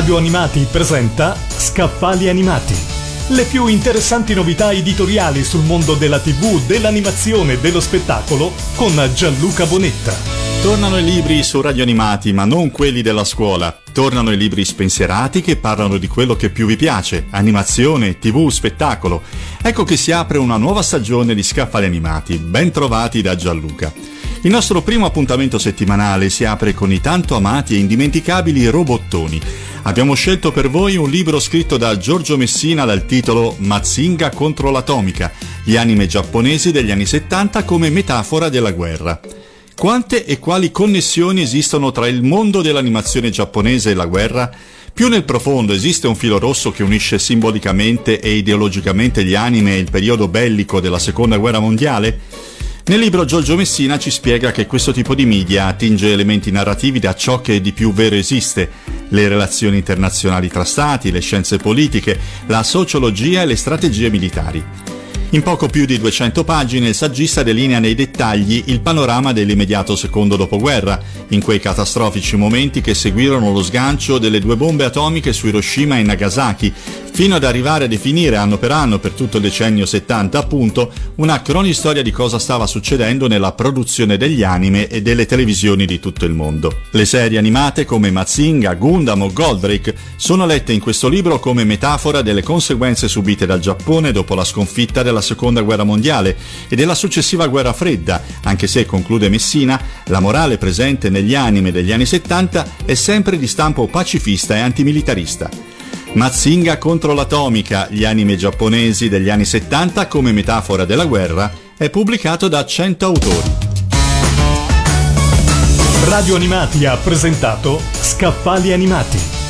Radio Animati presenta Scaffali Animati. Le più interessanti novità editoriali sul mondo della TV, dell'animazione e dello spettacolo con Gianluca Bonetta. Tornano i libri su Radio Animati, ma non quelli della scuola. Tornano i libri spensierati che parlano di quello che più vi piace, animazione, tv, spettacolo. Ecco che si apre una nuova stagione di Scaffali Animati, ben trovati da Gianluca. Il nostro primo appuntamento settimanale si apre con i tanto amati e indimenticabili robottoni. Abbiamo scelto per voi un libro scritto da Giorgio Messina dal titolo Mazinga contro l'atomica, gli anime giapponesi degli anni 70 come metafora della guerra. Quante e quali connessioni esistono tra il mondo dell'animazione giapponese e la guerra? Più nel profondo esiste un filo rosso che unisce simbolicamente e ideologicamente gli anime e il periodo bellico della seconda guerra mondiale? Nel libro Giorgio Messina ci spiega che questo tipo di media attinge elementi narrativi da ciò che di più vero esiste, le relazioni internazionali tra stati, le scienze politiche, la sociologia e le strategie militari. In poco più di 200 pagine il saggista delinea nei dettagli il panorama dell'immediato secondo dopoguerra, in quei catastrofici momenti che seguirono lo sgancio delle due bombe atomiche su Hiroshima e Nagasaki, fino ad arrivare a definire anno per anno per tutto il decennio 70 appunto una cronistoria di cosa stava succedendo nella produzione degli anime e delle televisioni di tutto il mondo. Le serie animate come Mazinga, Gundam o Goldrake sono lette in questo libro come metafora delle conseguenze subite dal Giappone dopo la sconfitta della seconda guerra mondiale e della successiva guerra fredda, anche se, conclude Messina, la morale presente negli anime degli anni 70 è sempre di stampo pacifista e antimilitarista. Mazinga contro l'atomica, gli anime giapponesi degli anni 70 come metafora della guerra, è pubblicato da 100 autori. Radio Animati ha presentato Scaffali Animati.